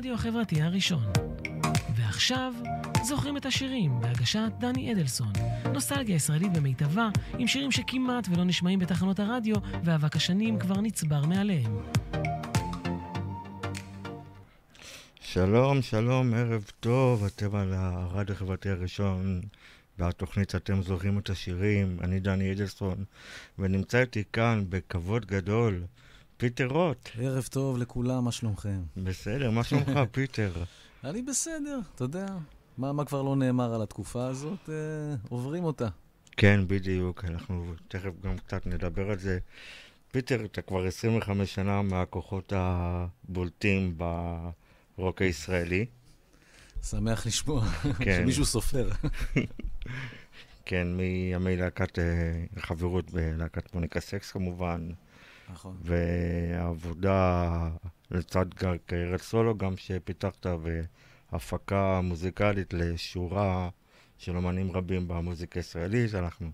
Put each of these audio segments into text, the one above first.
הרדיו החברתי הראשון. ועכשיו, זוכרים את השירים בהגשת דני אדלסון. נוסטלגיה ישראלית במיטבה, עם שירים שכמעט ולא נשמעים בתחנות הרדיו, ואבק השנים כבר נצבר מעליהם. שלום, שלום, ערב טוב, אתם על הרדיו החברתי הראשון. והתוכנית אתם זוכרים את השירים, אני דני אדלסון, ונמצא איתי כאן בכבוד גדול פיטר רוט. ערב טוב לכולם, מה שלומכם? בסדר, מה שלומך, פיטר? אני בסדר, אתה יודע. מה, מה כבר לא נאמר על התקופה הזאת? אה, עוברים אותה. כן, בדיוק, אנחנו תכף גם קצת נדבר על זה. פיטר, אתה כבר 25 שנה מהכוחות הבולטים ברוק הישראלי. שמח לשמוע כן. שמישהו סופר. כן, מימי להקת אה, חברות בלהקת מוניקה סקס כמובן. נכון. והעבודה לצד קריירת סולו גם שפיתחת, והפקה מוזיקלית לשורה של אמנים רבים במוזיקה הישראלית. אנחנו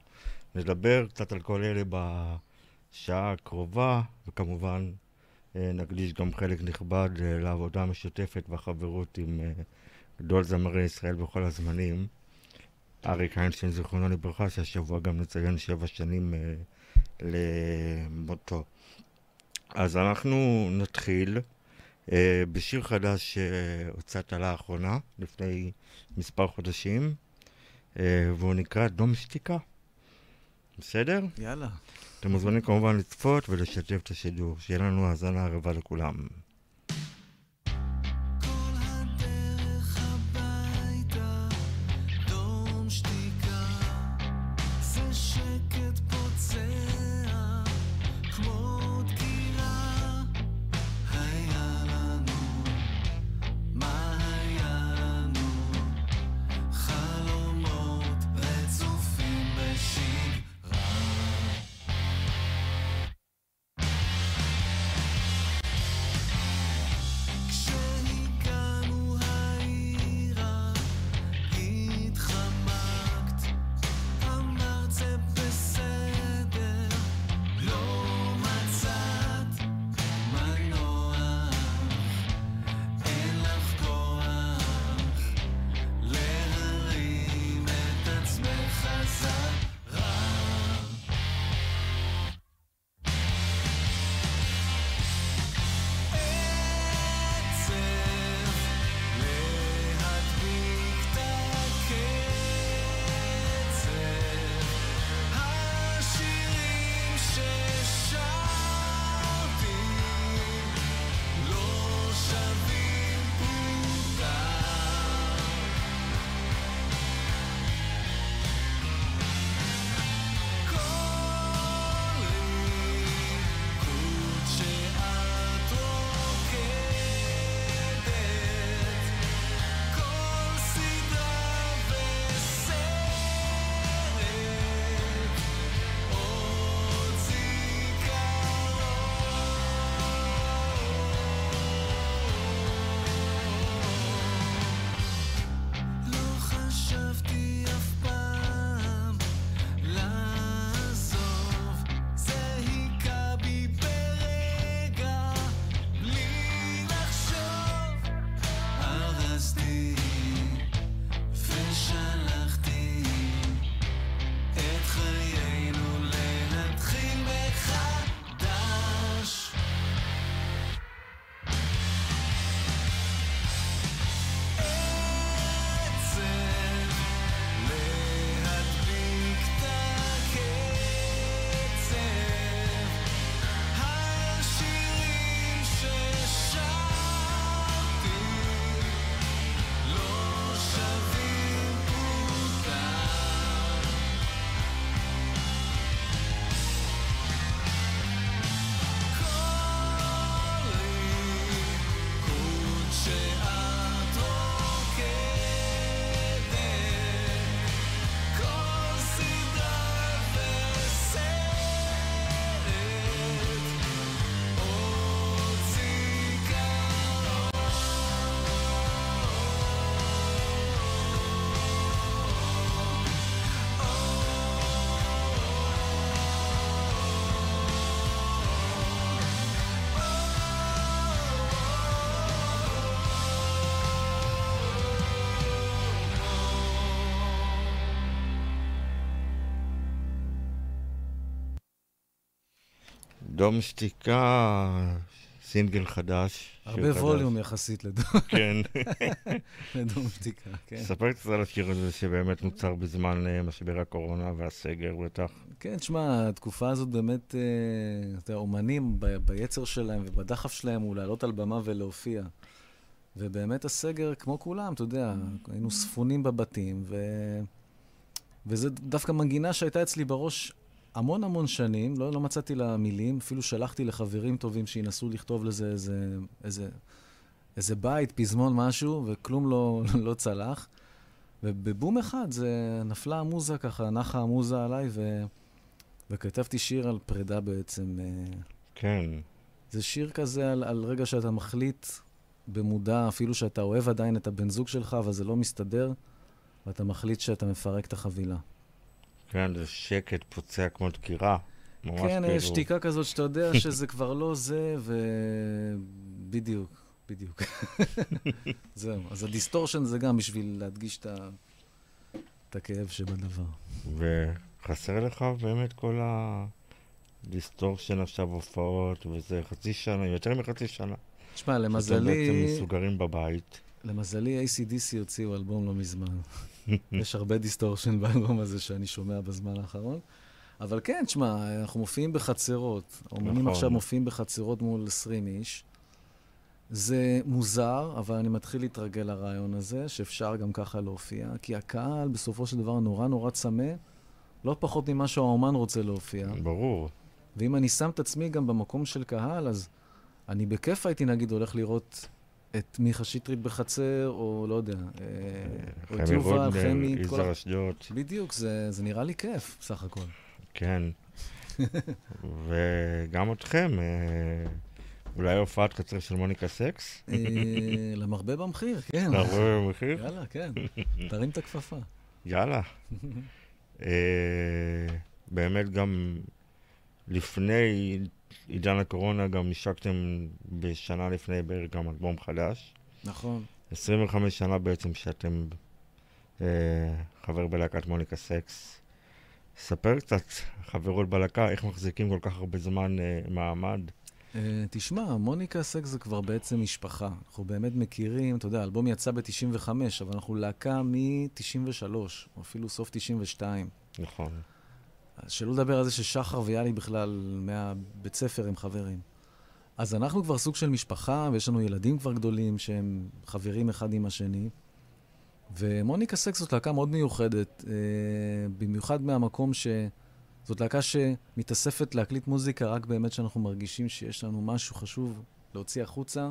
נדבר קצת על כל אלה בשעה הקרובה, וכמובן אה, נקדיש גם חלק נכבד אה, לעבודה המשותפת והחברות עם גדול זמרי ישראל בכל הזמנים. אריק איינשטיין, זיכרונו לברכה, שהשבוע גם נציין שבע שנים אה, למותו. אז אנחנו נתחיל אה, בשיר חדש שהוצאת לאחרונה, לפני מספר חודשים, אה, והוא נקרא דום שתיקה. בסדר? יאללה. אתם מוזמנים כמובן לצפות ולשתף את השידור. שיהיה לנו האזנה ערבה לכולם. דום שתיקה, סינגל חדש. הרבה ווליום יחסית לדום. כן. לדום שתיקה, כן. ספר קצת על השיר הזה שבאמת נוצר בזמן אה, משבר הקורונה והסגר בטח. כן, תשמע, התקופה הזאת באמת, אה, אתה יודע, אומנים ב- ביצר שלהם ובדחף שלהם הוא לעלות על במה ולהופיע. ובאמת הסגר, כמו כולם, אתה יודע, היינו ספונים בבתים, ו... וזה דווקא מנגינה שהייתה אצלי בראש המון המון שנים, לא, לא מצאתי לה מילים, אפילו שלחתי לחברים טובים שינסו לכתוב לזה איזה, איזה, איזה בית, פזמון, משהו, וכלום לא, לא צלח. ובבום אחד זה נפלה המוזה ככה, נחה המוזה עליי, ו... וכתבתי שיר על פרידה בעצם. אה, כן. זה שיר כזה על, על רגע שאתה מחליט במודע, אפילו שאתה אוהב עדיין את הבן זוג שלך, אבל זה לא מסתדר, ואתה מחליט שאתה מפרק את החבילה. כן, זה שקט פוצע כמו דקירה. ממש כן, כאילו... יש שתיקה כזאת שאתה יודע שזה כבר לא זה, ובדיוק, בדיוק. זהו. אז ה distortion זה גם בשביל להדגיש את, ה... את הכאב שבדבר. וחסר לך באמת כל ה distortion עכשיו, הופעות, וזה חצי שנה, יותר מחצי שנה. תשמע, שאתם, בעצם מסוגרים בבית. למזלי AC/DC הוציאו אלבום לא מזמן. יש הרבה distortion באלבום הזה שאני שומע בזמן האחרון. אבל כן, תשמע, אנחנו מופיעים בחצרות. האומנים נכון. עכשיו מופיעים בחצרות מול 20 איש. זה מוזר, אבל אני מתחיל להתרגל לרעיון הזה, שאפשר גם ככה להופיע, כי הקהל בסופו של דבר נורא נורא צמא, לא פחות ממה שהאומן רוצה להופיע. ברור. ואם אני שם את עצמי גם במקום של קהל, אז אני בכיף הייתי, נגיד, הולך לראות את מיכה שטרית בחצר, או לא יודע, אה, או את יובל, חמי, את כל יזהר. אשדוד, בדיוק, זה, זה נראה לי כיף, בסך הכל. כן. וגם אתכם, אה, אולי הופעת קצר של מוניקה סקס? אה, למרבה במחיר, כן. הרבה במחיר? יאללה, כן. תרים את הכפפה. יאללה. באמת גם לפני עידן הקורונה גם השקתם בשנה לפני בערך גם אלבום חדש. נכון. 25 שנה בעצם שאתם אה, חבר בלהקת מוניקה סקס. ספר קצת, חברות בלהקה, איך מחזיקים כל כך הרבה זמן אה, מעמד. Uh, תשמע, מוניקה סקס זה כבר בעצם משפחה. אנחנו באמת מכירים, אתה יודע, האלבום יצא ב-95, אבל אנחנו להקה מ-93, או אפילו סוף 92. נכון. אז שלא לדבר על זה ששחר ויאלי בכלל מהבית ספר הם חברים. אז אנחנו כבר סוג של משפחה, ויש לנו ילדים כבר גדולים שהם חברים אחד עם השני. ומוניקה סקס זאת להקה מאוד מיוחדת, אה, במיוחד מהמקום ש... זאת להקה שמתאספת להקליט מוזיקה רק באמת שאנחנו מרגישים שיש לנו משהו חשוב להוציא החוצה,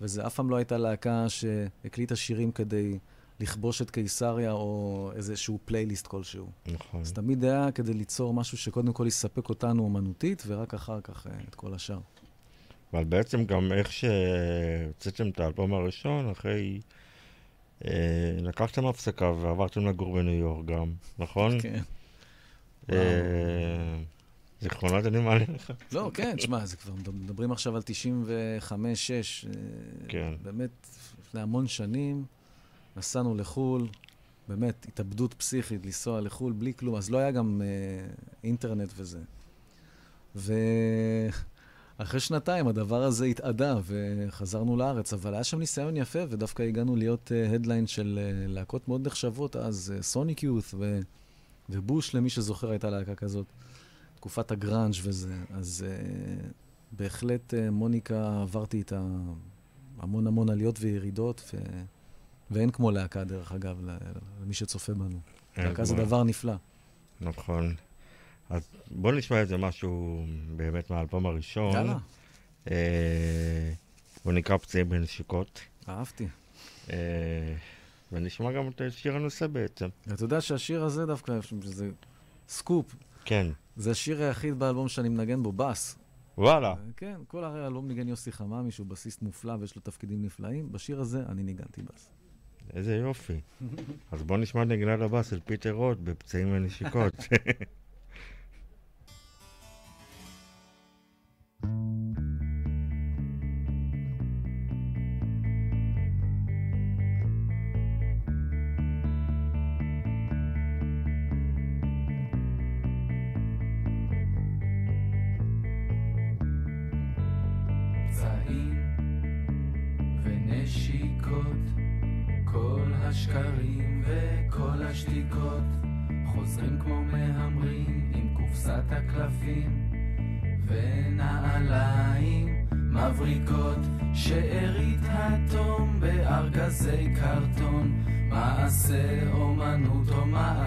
וזה אף פעם לא הייתה להקה שהקליטה שירים כדי לכבוש את קיסריה או איזשהו פלייליסט כלשהו. נכון. אז תמיד היה כדי ליצור משהו שקודם כל יספק אותנו אומנותית, ורק אחר כך אה, את כל השאר. אבל בעצם גם איך שהוצאתם את האלבום הראשון, אחרי... אה, לקחתם הפסקה ועברתם לגור בניו יורק גם, נכון? כן. אה, זיכרונות אני מעלה לך. לא, כן, תשמע, זה כבר מדברים עכשיו על 95-6. כן. באמת, לפני המון שנים נסענו לחו"ל, באמת, התאבדות פסיכית לנסוע לחו"ל בלי כלום, אז לא היה גם אה, אינטרנט וזה. ואחרי שנתיים הדבר הזה התאדה וחזרנו לארץ, אבל היה שם ניסיון יפה, ודווקא הגענו להיות הדליין של אה, להקות מאוד נחשבות אז, סוניק יות' ו... ובוש, למי שזוכר, הייתה להקה כזאת. תקופת הגראנג' וזה. אז uh, בהחלט, uh, מוניקה, עברתי איתה המון המון עליות וירידות, ו... ואין כמו להקה, דרך אגב, למי שצופה בנו. להקה זה דבר נפלא. נכון. אז בוא נשמע איזה משהו באמת מהאלבום הראשון. יאללה, אה, הוא נקרא פצעים בנשיקות. אהבתי. אה, ונשמע גם את שיר הנושא בעצם. ואתה יודע שהשיר הזה דווקא, שזה סקופ, כן. זה השיר היחיד באלבום שאני מנגן בו בס. וואלה. כן, כל שאר האלבום ניגן יוסי חממי, שהוא בסיסט מופלא ויש לו תפקידים נפלאים. בשיר הזה אני ניגנתי בס. איזה יופי. אז בוא נשמע את נגינת הבס של פיטר רוט בפצעים ונשיקות.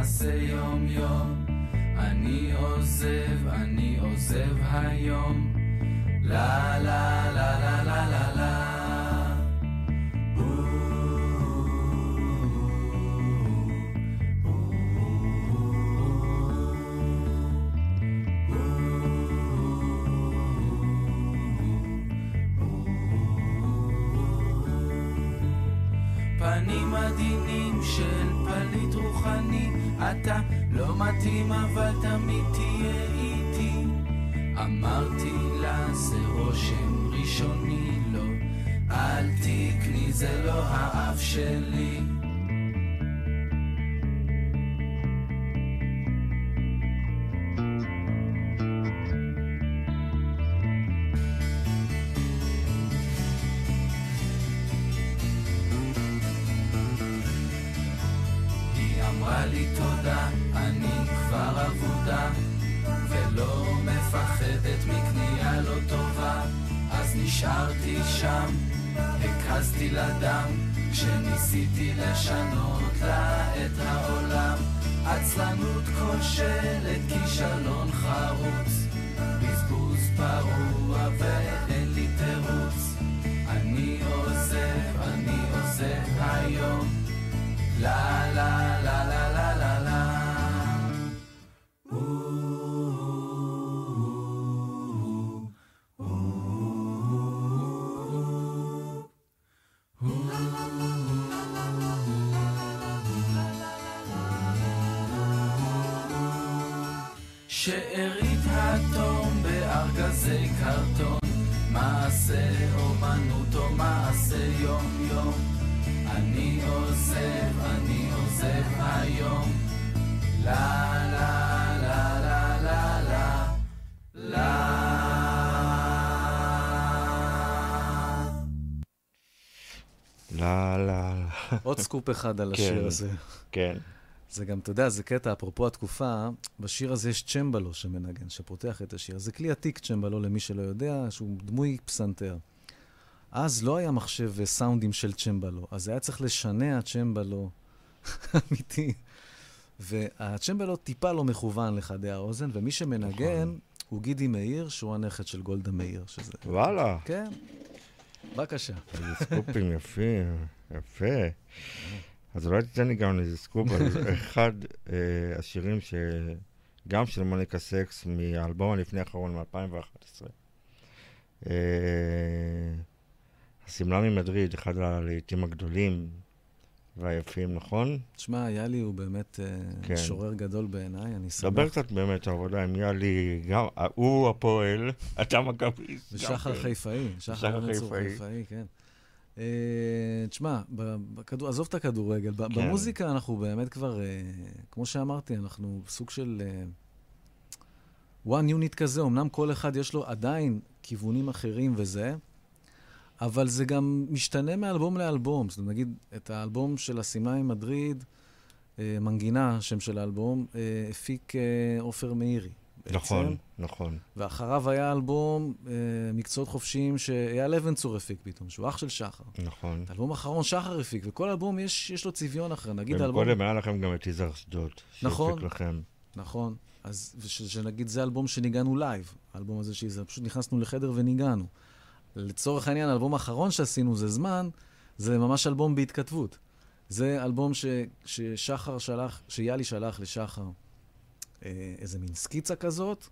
I say שלי. לא נשארתי שם, הקזתי לה דם כשניסיתי לשנות לה את העולם עצלנות כושלת, כישלון חרוץ. בזבוז פרוע ואין לי תירוץ. אני עוזב, אני עוזב היום. לה לה לה לה לה סקופ אחד על כן. השיר הזה. כן. זה גם, אתה יודע, זה קטע, אפרופו התקופה, בשיר הזה יש צ'מבלו שמנגן, שפותח את השיר. זה כלי עתיק צ'מבלו, למי שלא יודע, שהוא דמוי פסנתר. אז לא היה מחשב וסאונדים של צ'מבלו, אז היה צריך לשנע צ'מבלו אמיתי. והצ'מבלו טיפה לא מכוון לחדי האוזן, ומי שמנגן נכון. הוא גידי מאיר, שהוא הנכד של גולדה מאיר, שזה... וואלה, כן, בבקשה. איזה סקופים יפים, יפה. אז אולי תיתן לי גם איזה סקופ על אחד אה, השירים שגם של מוניקה סקס מהאלבום הלפני האחרון מ-2011. אה, השמלה ממדריד, אחד הלעיתים הגדולים והיפים, נכון? תשמע, יאלי הוא באמת אה, כן. משורר גדול בעיניי, אני שמח. דבר קצת באמת העבודה עם יאלי, גם הוא הפועל, אתה מכביסט. ושחר כן. חיפאי, שחר שחר בן צור חיפאי. כן. אה, תשמע, בכדור- עזוב את הכדורגל, כן. במוזיקה אנחנו באמת כבר, אה, כמו שאמרתי, אנחנו סוג של אה, one unit כזה, אמנם כל אחד יש לו עדיין כיוונים אחרים וזה, אבל זה גם משתנה מאלבום לאלבום. זאת אומרת, נגיד, את האלבום של השמלה ממדריד, אה, מנגינה, שם של האלבום, אה, הפיק אה, עופר מאירי. בעצם. נכון, נכון. ואחריו היה אלבום אה, מקצועות חופשיים שאייל אבן-צור הפיק פתאום, שהוא אח של שחר. נכון. את האלבום האחרון שחר הפיק, וכל אלבום יש, יש לו צביון אחר. נגיד האלבום... וקודם היה לכם גם את יזהר אשדוד. נכון. שהפיק לכם. נכון. אז שנגיד זה אלבום שניגנו live, האלבום הזה שזה פשוט נכנסנו לחדר וניגנו. לצורך העניין, האלבום האחרון שעשינו זה זמן, זה ממש אלבום בהתכתבות. זה אלבום ש, ששחר שלח, שיאלי שלח לשחר אה, איזה מין סקיצה כזאת,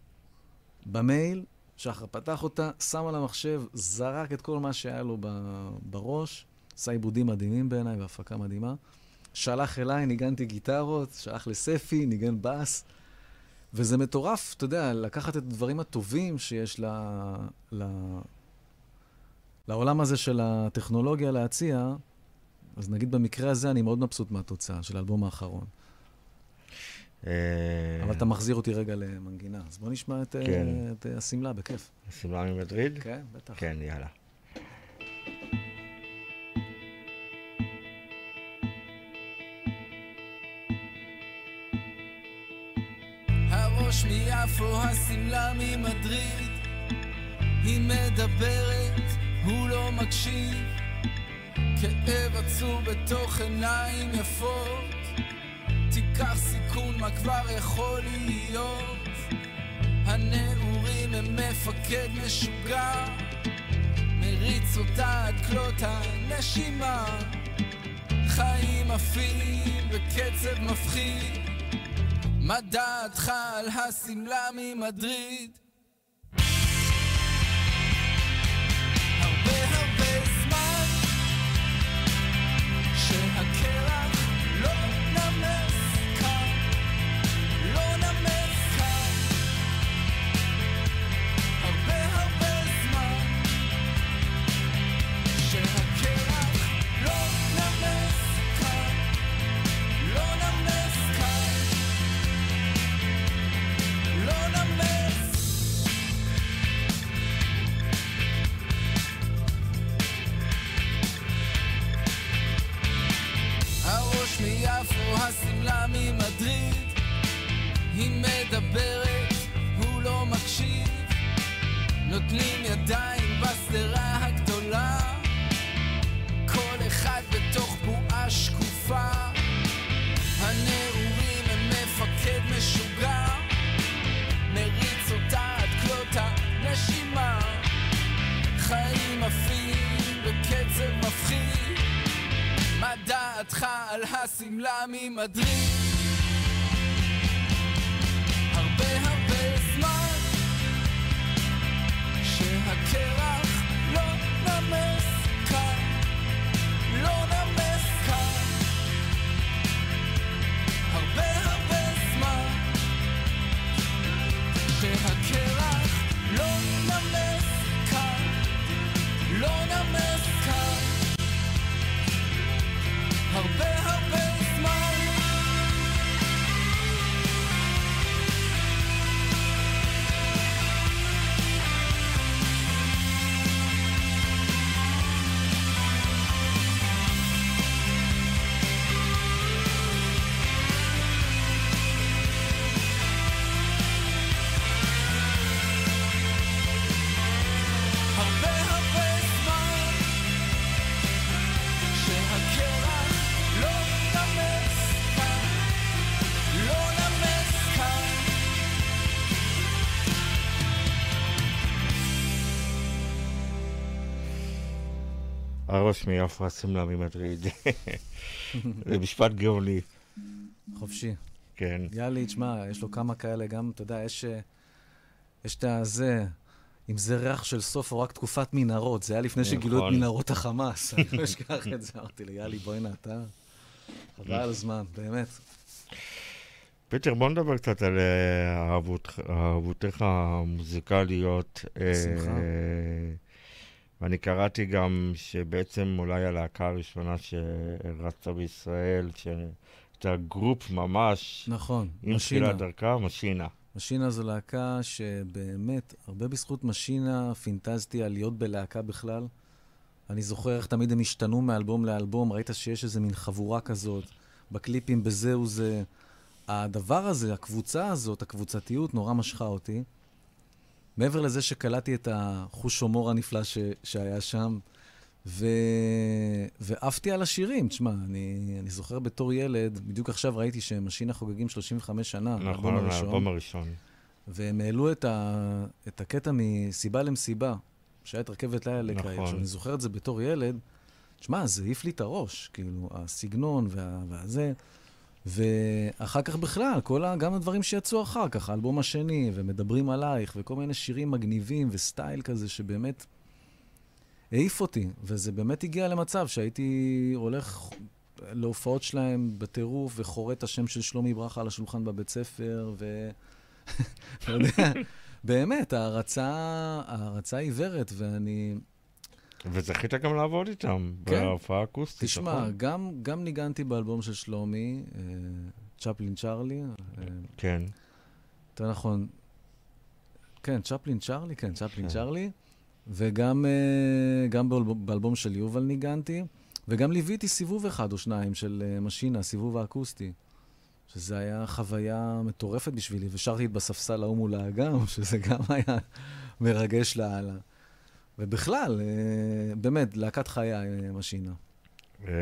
במייל, שחר פתח אותה, שם על המחשב, זרק את כל מה שהיה לו בראש, עשה עיבודים מדהימים בעיניי והפקה מדהימה. שלח אליי, ניגנתי גיטרות, שלח לספי, ניגן בס. וזה מטורף, אתה יודע, לקחת את הדברים הטובים שיש ל... ל... לעולם הזה של הטכנולוגיה להציע, אז נגיד במקרה הזה אני מאוד מבסוט מהתוצאה של האלבום האחרון. אה, אבל אתה מחזיר אותי רגע למנגינה, אז בוא נשמע את אה, כן. אה, השמלה, בכיף. השמלה ממדריד? כן, בטח. כן, יאללה. מיפו, השמלה ממדריד, היא מדברת הוא לא מקשיב. כאב עצור בתוך עיניים יפות. תיקח סיכון, מה כבר יכול להיות? הנעורים הם מפקד משוגע. מריץ אותה עד כלות הנשימה. חיים עפים בקצב מפחיד. מה דעתך על השמלה ממדריד? הראש מיפו, השמלה ממדריד. זה משפט גאוני, חופשי. כן. יאללה, תשמע, יש לו כמה כאלה, גם, אתה יודע, יש, אה, יש את הזה, אם זה ריח של סוף או רק תקופת מנהרות, זה היה לפני שגילו את נכון. מנהרות החמאס. אני לא אשכח את זה, אמרתי לי, יאללה, בוא'נה, אתה... חבל על הזמן, באמת. פיטר, בוא נדבר קצת על אה, אהבות- אהבותיך המוזיקליות. אה, בשמחה. ואני קראתי גם שבעצם אולי הלהקה הראשונה שרצה בישראל, שהייתה group ממש, נכון, עם משינה. תחילת דרכה, משינה. משינה זו להקה שבאמת, הרבה בזכות משינה פינטזתי על להיות בלהקה בכלל. אני זוכר איך תמיד הם השתנו מאלבום לאלבום, ראית שיש איזה מין חבורה כזאת, בקליפים בזהו זה. הדבר הזה, הקבוצה הזאת, הקבוצתיות, נורא משכה אותי. מעבר לזה שקלטתי את החוש הומור הנפלא ש... שהיה שם, ו... ועפתי על השירים. תשמע, אני, אני זוכר בתור ילד, בדיוק עכשיו ראיתי שמשינה חוגגים 35 שנה, נכון, הראשון. האלבום הראשון. והם העלו את, ה... את הקטע מסיבה למסיבה, שהיה את רכבת לילה. נכון. עכשיו, אני זוכר את זה בתור ילד, תשמע, זה העיף לי את הראש, כאילו, הסגנון וה... והזה. ואחר כך בכלל, כל ה... גם הדברים שיצאו אחר כך, האלבום השני, ומדברים עלייך, וכל מיני שירים מגניבים וסטייל כזה שבאמת העיף אותי. וזה באמת הגיע למצב שהייתי הולך להופעות שלהם בטירוף, וחורט את השם של שלומי ברכה על השולחן בבית ספר, ו... באמת, הערצה, הערצה עיוורת, ואני... וזכית גם לעבוד איתם, כן. בהופעה אקוסטית, תשמע, נכון? גם, גם ניגנתי באלבום של שלומי, אה, צ'פלין צ'רלי, אה, כן. יותר נכון, כן, צ'פלין צ'רלי, כן, צ'פלין כן. צ'רלי, וגם אה, גם באלבום, באלבום של יובל ניגנתי, וגם ליוויתי סיבוב אחד או שניים של אה, משינה, הסיבוב האקוסטי, שזה היה חוויה מטורפת בשבילי, ושרתי בספסל ההוא מול האגם, שזה גם היה מרגש לאללה. ובכלל, אה, באמת, להקת חיי אה, משינה. אה,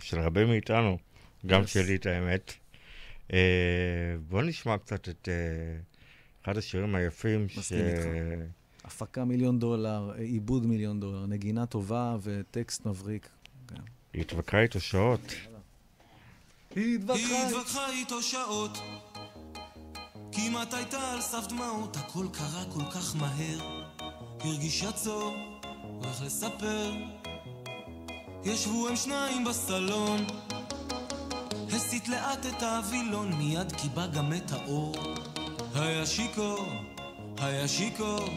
של רבים מאיתנו, גם Yes. שלי את האמת. אה, בוא נשמע קצת את אחד השירים היפים, ש... מסכים איתך. הפקה מיליון דולר, עיבוד מיליון דולר, נגינה טובה וטקסט מבריק. היא התווכחה איתו שעות. היא התווכחה איתו שעות כמעט הייתה על סף דמעות הכל קרה כל כך מהר הרגישה צור, הולך לספר ישבו הם שניים בסלון הסיט לאט את הווילון מיד קיבה גם את האור היה שיכור, היה שיכור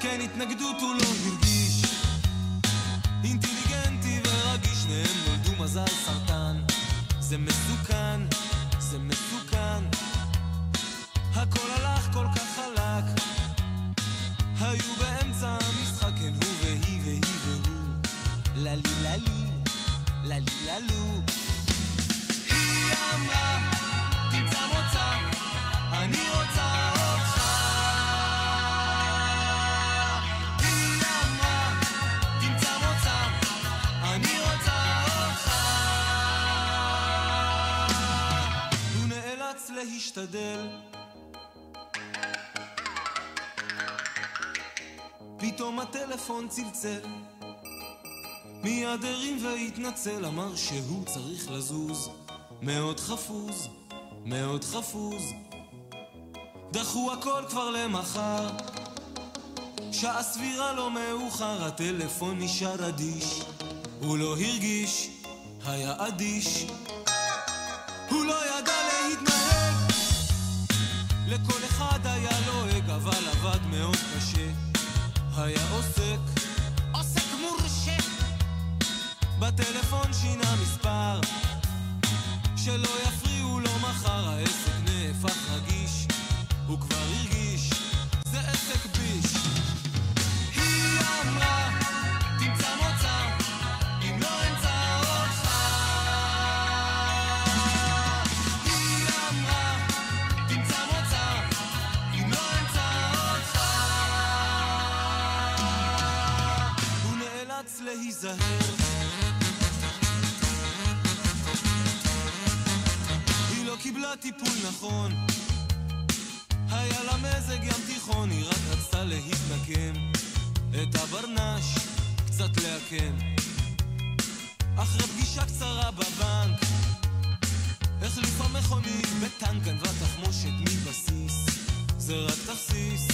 כן התנגדות הוא לא הרגיש אינטליגנטי ורגיש, שניהם נולדו מזל סרטן. זה מסוכן, זה מסוכן. הכל חלק. היו באמצע המשחק, כן הוא והיא והיא והוא. ללי ללי, ללי ללו. היא אמרה, תמצא מוצא, אני רוצה אותך. היא אמרה, תמצא מוצא, אני רוצה אותך. הוא נאלץ להשתדל. הטלפון צלצל. מיד הרים והתנצל, אמר שהוא צריך לזוז. מאוד חפוז, מאוד חפוז. דחו הכל כבר למחר. שעה סבירה לא מאוחר, הטלפון נשאר אדיש. הוא לא הרגיש, היה אדיש. הוא לא ידע להתנהג. לכל אחד היה לועג, אבל עבד מאוד קשה. היה עוסק, עוסק מורשה. בטלפון שינה מספר, שלא יפריעו לו מחר, העסק להיזהר. היא לא קיבלה טיפול נכון. היה לה מזג ים תיכון, היא רק רצתה להתנקם. את הברנש קצת לעקם. אחרי פגישה קצרה בבנק, החליפה מכונית בטנק, גנבה תחמושת מבסיס. זה רק תכסיס,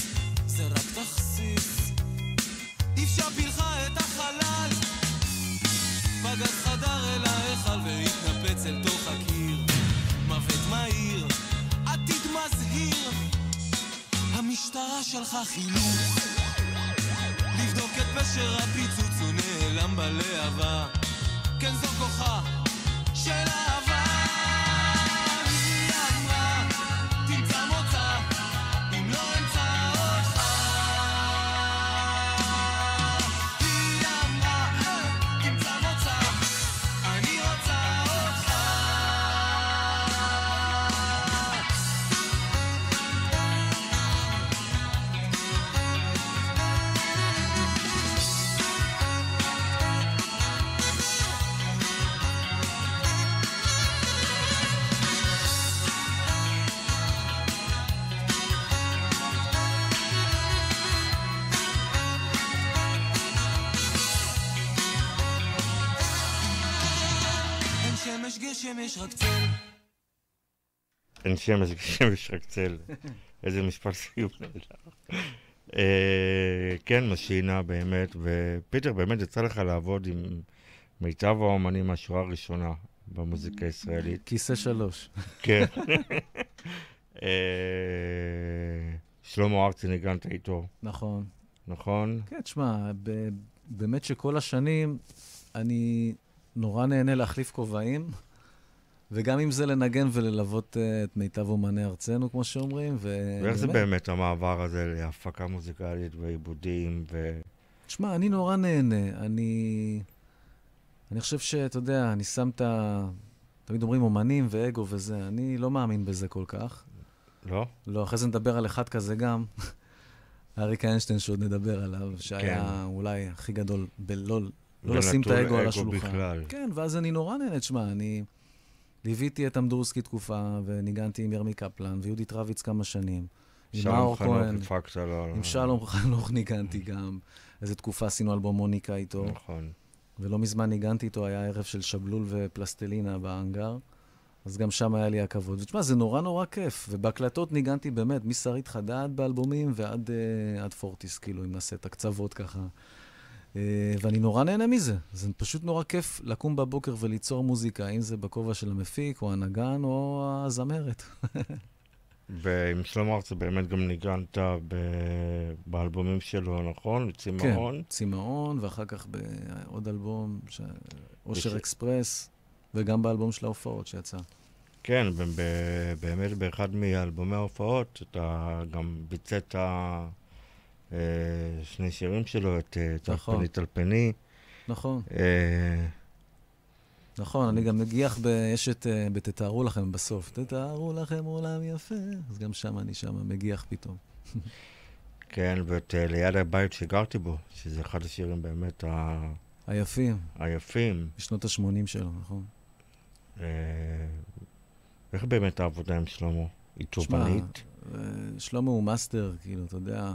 זה רק תכסיס. אפשר שלחה חילוץ לבדוק את פשר הפיצוץ, הוא נעלם בלהבה. כן, זו כוחה של. שמש, שמש רק צל. איזה משפט סיום נהדר. אה, כן, משינה באמת, ופיטר, באמת יצא לך לעבוד עם מיטב האומנים מהשורה הראשונה במוזיקה הישראלית. כיסא שלוש. כן. אה, שלמה ארצי ניגנת איתו, נכון. נכון? כן, תשמע, באמת שכל השנים אני נורא נהנה להחליף כובעים, וגם אם זה לנגן וללוות אה, את מיטב אומני ארצנו, כמו שאומרים, ו... ואיך זה באמת המעבר הזה להפקה מוזיקלית ועיבודים ו... תשמע, אני נורא נהנה. אני... אני חושב שאתה יודע, אני שם את ה... תמיד אומרים אומנים ואגו וזה, אני לא מאמין בזה כל כך. לא? לא, אחרי זה נדבר על אחד כזה גם. אריק איינשטיין שעוד נדבר עליו, שהיה כן. אולי הכי גדול בלא לא לשים את האגו על השולחן. בכלל. כן, ואז אני נורא נהנה, תשמע, אני ליוויתי את אמדורסקי תקופה, וניגנתי עם ירמי קפלן, ויהודית רביץ כמה שנים. עם מאור כהן. עם שלום חנוך ניגנתי גם. איזה תקופה עשינו אלבום מוניקה איתו. נכון. ולא מזמן ניגנתי איתו, היה ערב של שבלול ופלסטלינה באנגר. אז גם שם היה לי הכבוד. ותשמע, זה נורא נורא כיף. ובהקלטות ניגנתי באמת, משרית חדד באלבומים ועד uh, פורטיס, כאילו, אם נעשה את הקצוות ככה. Uh, ואני נורא נהנה מזה. זה פשוט נורא כיף לקום בבוקר וליצור מוזיקה, אם זה בכובע של המפיק, או הנגן, או הזמרת. ועם שלמה ארצי באמת גם ניגנת ב... באלבומים שלו, נכון? צמאון. כן, צמאון, ואחר כך בעוד אלבום, ש... אושר בש... אקספרס, וגם באלבום של ההופעות שיצא. כן, ובאמת באחד מאלבומי ההופעות, אתה גם ביצעת אה, שני שירים שלו, את נכון. טלפני טלפני. נכון. אה, נכון, אני גם מגיח. יש את... אה, ב"תתארו לכם" בסוף. תתארו לכם עולם יפה. אז גם שם אני שם מגיח פתאום. כן, ואת אה, ליד הבית שגרתי בו, שזה אחד השירים באמת ה... היפים. היפים. בשנות ה-80 שלו, נכון. אה, איך באמת העבודה עם שלמה? היא תובענית? שלמה הוא מאסטר, כאילו, אתה יודע,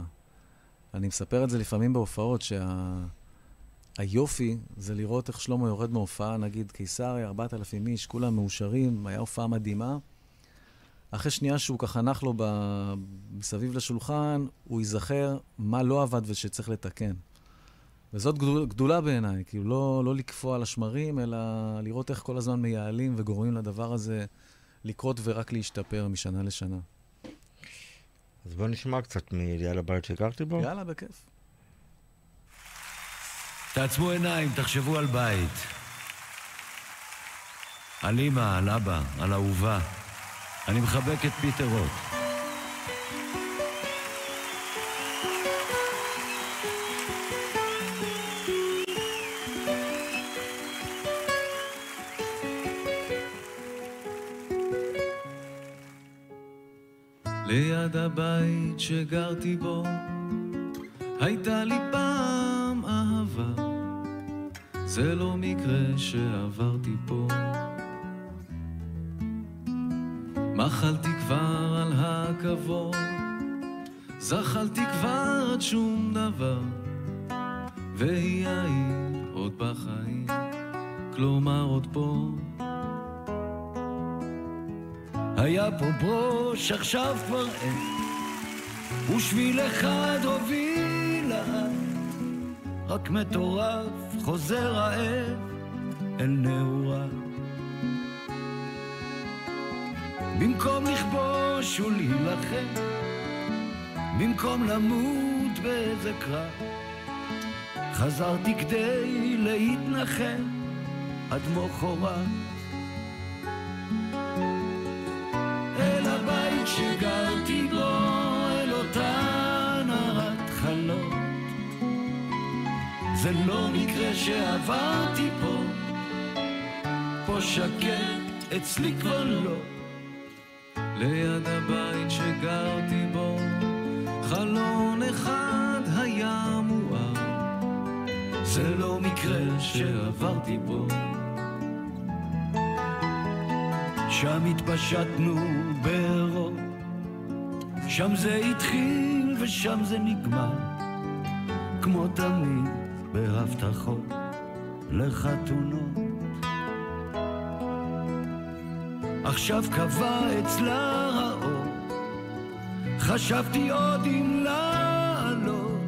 אני מספר את זה לפעמים בהופעות, שה... היופי זה לראות איך שלמה יורד מהופעה, נגיד קיסריה, 4,000 איש, כולם מאושרים, היה הופעה מדהימה. אחרי שנייה שהוא ככה נח לו ב... מסביב לשולחן, הוא יזכור מה לא עבד ושצריך לתקן. וזאת גדול, גדולה בעיניי, כאילו לא, לא לקפוא על השמרים, אלא לראות איך כל הזמן מייעלים וגורמים לדבר הזה לקרות ורק להשתפר משנה לשנה. אז בוא נשמע קצת מידיעה לבית שגרתי בו. יאללה, בכיף. תעצמו עיניים, תחשבו על בית. על אמא, על אבא, על אהובה. אני מחבק את פיטר רוט. שגרתי בו הייתה לי פעם אהבה זה לא מקרה שעברתי פה. מחלתי כבר על הכבוד, זחלתי כבר עד שום דבר, והיא ההיא עוד בחיים, כלומר עוד פה. היה פה ברוש, עכשיו כבר אין, ושביל אחד הוביל רק מטורף חוזר רעב אל נעורה. במקום לכבוש ולהילחם, במקום למות באיזה קרב, חזרתי כדי להתנחם עד מוחרת. אל הבית שגרתי זה לא מקרה שעברתי פה, פה שקט, אצלי כבר לא. ליד הבית שגרתי בו, חלון אחד היה מואר. זה לא מקרה שעברתי פה. שם התפשטנו ברוב, שם זה התחיל ושם זה נגמר, כמו תמיד. בהבטחות לחתונות. עכשיו קבע אצלה האור, חשבתי עוד אם לעלות.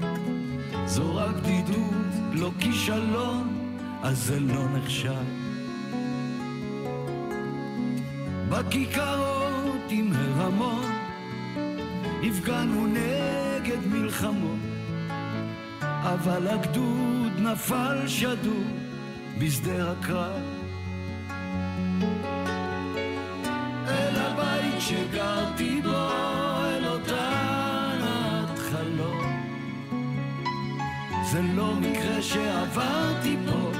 זו רק בדידות, לא כישלון, אז זה לא נחשב. בכיכרות עם הרמון, הפגנו נגד מלחמות. אבל הגדוד נפל שדור בשדה הקרב. אל הבית שגרתי בו, אל אותן התחלות. זה לא מקרה שעברתי פה,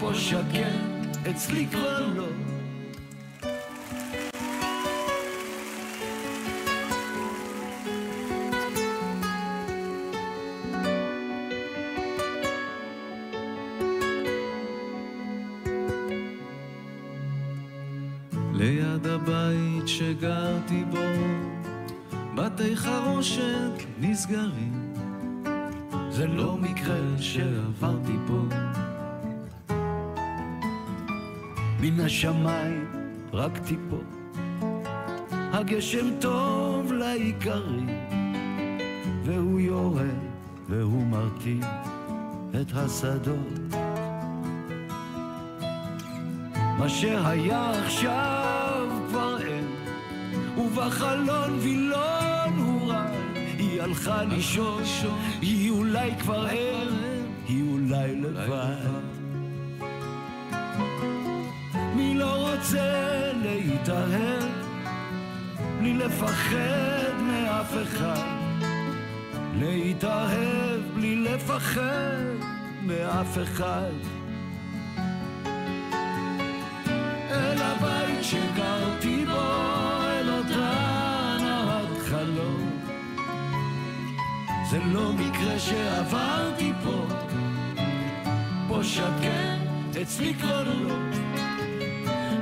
פה שקט, אצלי כבר לא. ליד הבית שגרתי בו, בתי חרושת נסגרים. זה לא מקרה שעברתי פה. מן השמיים רק טיפות, הגשם טוב לעיקרים, והוא יורד והוא מרטיב את השדות. מה שהיה עכשיו ובחלון וילון הוא רע, היא הלכה לישון, היא אולי כבר אין, היא אולי לבד. מי לא רוצה להתאהב, בלי לפחד מאף אחד, להתאהב בלי לפחד מאף אחד. אל הבית שגרתי זה לא מקרה שעברתי פה, פה שקט, אצלי כבר לא.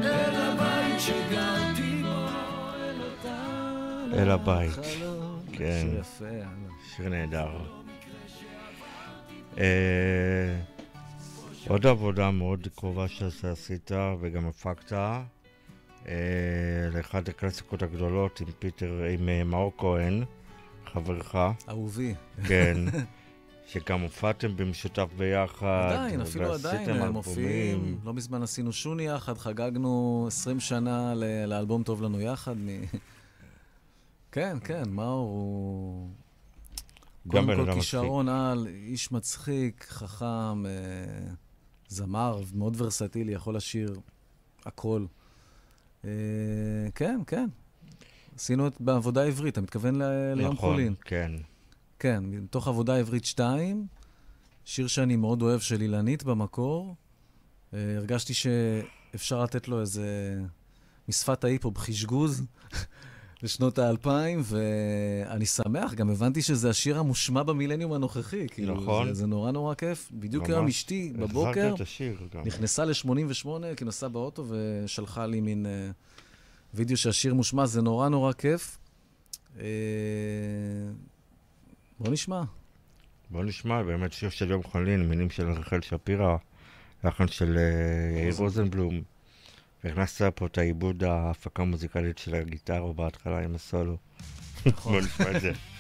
אל הבית שגרתי בו, אל אותה אל הבית. חלום. כן. שיר יפה, יאללה. שיר נהדר. אה, עוד עבודה מאוד קרובה שעשית וגם הפקת אה, לאחת הקלאסיקות הגדולות עם פיטר, עם אה, מאור כהן, חברך, אהובי. כן, שגם הופעתם במשותף ביחד. עדיין, אפילו עדיין מופיעים. לא מזמן עשינו שוני יחד, חגגנו 20 שנה ל- לאלבום טוב לנו יחד. מ- כן, כן, מאור הוא... קודם כל. כישרון על, איש מצחיק, חכם, אה, זמר, מאוד ורסטילי, יכול לשיר הכל. אה, כן, כן. עשינו את בעבודה עברית, אתה מתכוון ל- ליום נכון, חולין. כן. כן, מתוך עבודה עברית 2, שיר שאני מאוד אוהב של אילנית במקור. אה, הרגשתי שאפשר לתת לו איזה משפת ההיפ-הופ חשגוז לשנות האלפיים, ואני שמח, גם הבנתי שזה השיר המושמע במילניום הנוכחי. כאילו, נכון. זה, זה נורא נורא כיף. בדיוק. היום אשתי בבוקר. נכנסה ל-88, כי נסעה באוטו, ושלחה לי מין אה, וידאו שהשיר מושמע, זה נורא נורא כיף. אה, בוא נשמע. בוא נשמע, באמת שיר של יום חולין, מילים של רחל שפירא, לחן של אה, יאיר רוזנבלום. והכנסת פה את העיבוד ההפקה המוזיקלית של הגיטרו בהתחלה עם הסולו. בוא נשמע את זה.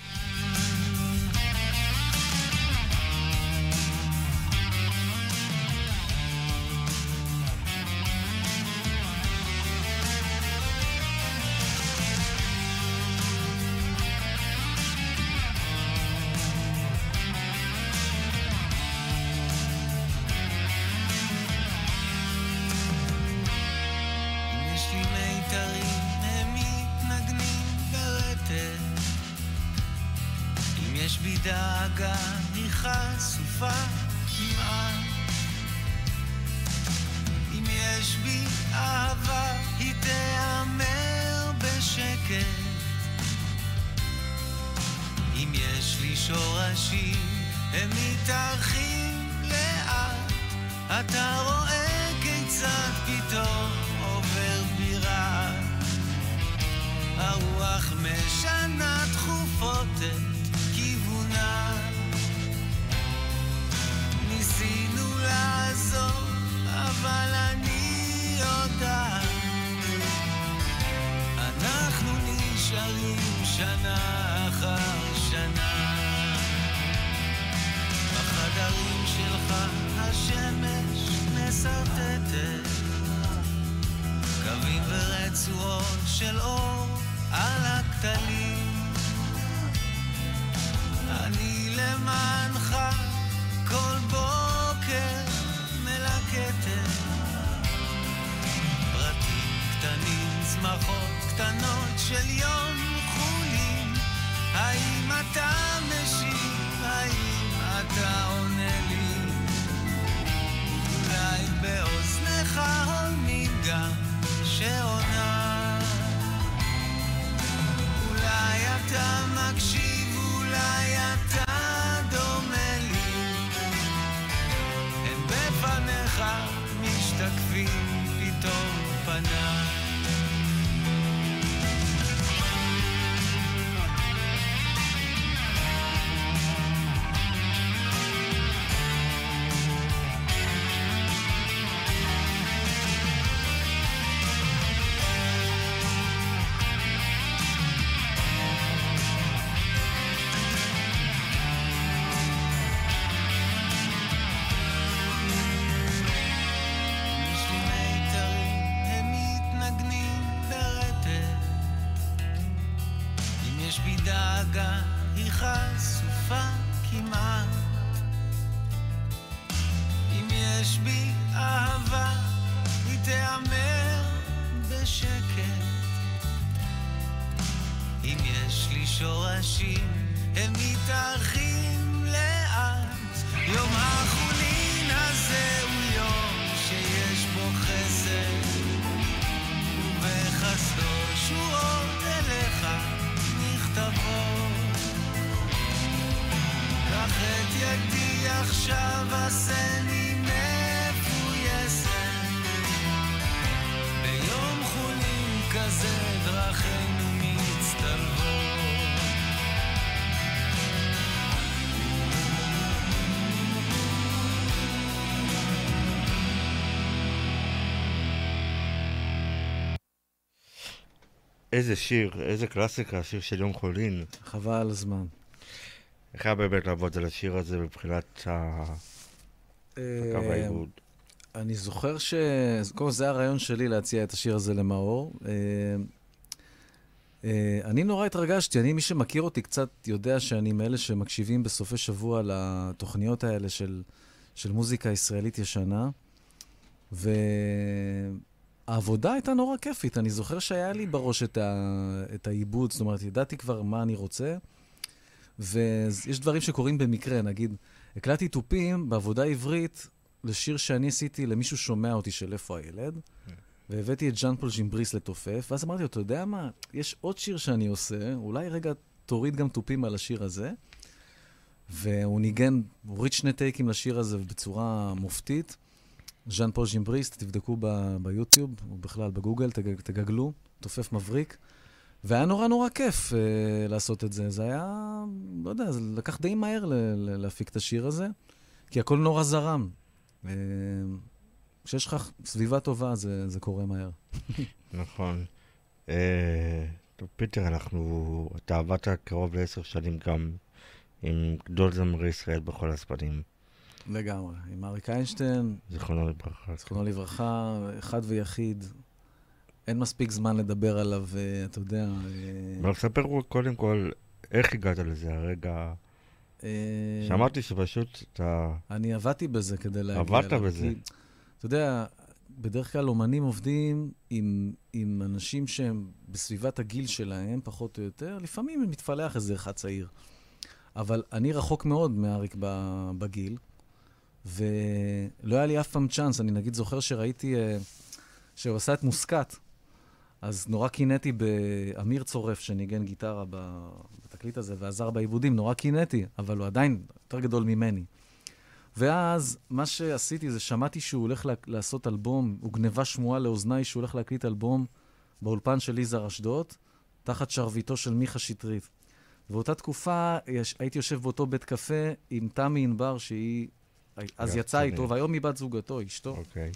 תכופות את כיוונה. ניסינו לעזור, אבל אני יודעת. אנחנו נשארים שנה אחר שנה. בחדרים שלך השמש מסרטטת קווים ורצועות של אור על הכתלים היא תיאמר בשקט. אם יש לי שורשים, הם מתארחים לאט. יום החולין הזה הוא יום שיש בו חסד, ובחסדו שורות אליך נכתבות. קח את ידי עכשיו עשני איזה שיר, איזה קלאסיקה, השיר של יום חולין. חבל על הזמן. איך היה באמת לעבוד על השיר הזה מבחינת הקו אה, העיבוד? אני זוכר ש... קודם כל, זה הרעיון שלי להציע את השיר הזה למאור. אה, אה, אני נורא התרגשתי, אני, מי שמכיר אותי קצת יודע שאני מאלה שמקשיבים בסופי שבוע לתוכניות האלה של, של מוזיקה ישראלית ישנה, והעבודה הייתה נורא כיפית. אני זוכר שהיה לי בראש את, ה... את העיבוד, זאת אומרת, ידעתי כבר מה אני רוצה, ויש דברים שקורים במקרה, נגיד, הקלטתי תופים בעבודה עברית לשיר שאני עשיתי למישהו שומע אותי של איפה הילד, והבאתי את ז'אן פול ז'ימבריס לתופף, ואז אמרתי לו, אתה יודע מה, יש עוד שיר שאני עושה, אולי רגע תוריד גם תופים על השיר הזה. והוא ניגן, הוריד שני טייקים לשיר הזה בצורה מופתית. ז'אן פול ז'ימבריס, תבדקו ב- ביוטיוב, או בכלל בגוגל, תג, תגגלו, תופף מבריק. והיה נורא נורא כיף אה, לעשות את זה. זה היה, לא יודע, זה לקח די מהר ל- ל- להפיק את השיר הזה, כי הכל נורא זרם. אה, כשיש לך סביבה טובה, זה, זה קורה מהר. נכון. אה, טוב, פיטר, אנחנו... אתה עבדת קרוב לעשר שנים גם עם גדול זמרי ישראל בכל הזמנים, לגמרי. עם אריק איינשטיין, זיכרונו לברכה. זכרונו לברכה, אחד ויחיד. אין מספיק זמן לדבר עליו, אה, אתה יודע. אה, אבל ספר קודם כל, איך הגעת לזה? הרגע... אה, שמעתי שפשוט אתה... אני עבדתי בזה כדי להגיע עבדת אליו, בזה. כי, אתה יודע, בדרך כלל אומנים עובדים עם, עם אנשים שהם בסביבת הגיל שלהם, פחות או יותר. לפעמים מתפלח איזה אחד צעיר. אבל אני רחוק מאוד מאריק בגיל, ולא היה לי אף פעם צ'אנס. אני נגיד זוכר שראיתי אה, שהוא עשה את מוסקת, אז נורא קינאתי באמיר צורף, שניגן גיטרה בתקליט הזה ועזר בעיבודים, נורא קינאתי, אבל הוא עדיין יותר גדול ממני. ואז מה שעשיתי זה שמעתי שהוא הולך לעשות אלבום, הוא גנבה שמועה לאוזניי שהוא הולך להקליט אלבום באולפן של יזהר אשדוד, תחת שרביטו של מיכה שטרית. באותה תקופה יש, הייתי יושב באותו בית קפה עם תמי ענבר, שהיא אז צעיר. איתו, והיום היא בת זוגתו, אשתו. אוקיי.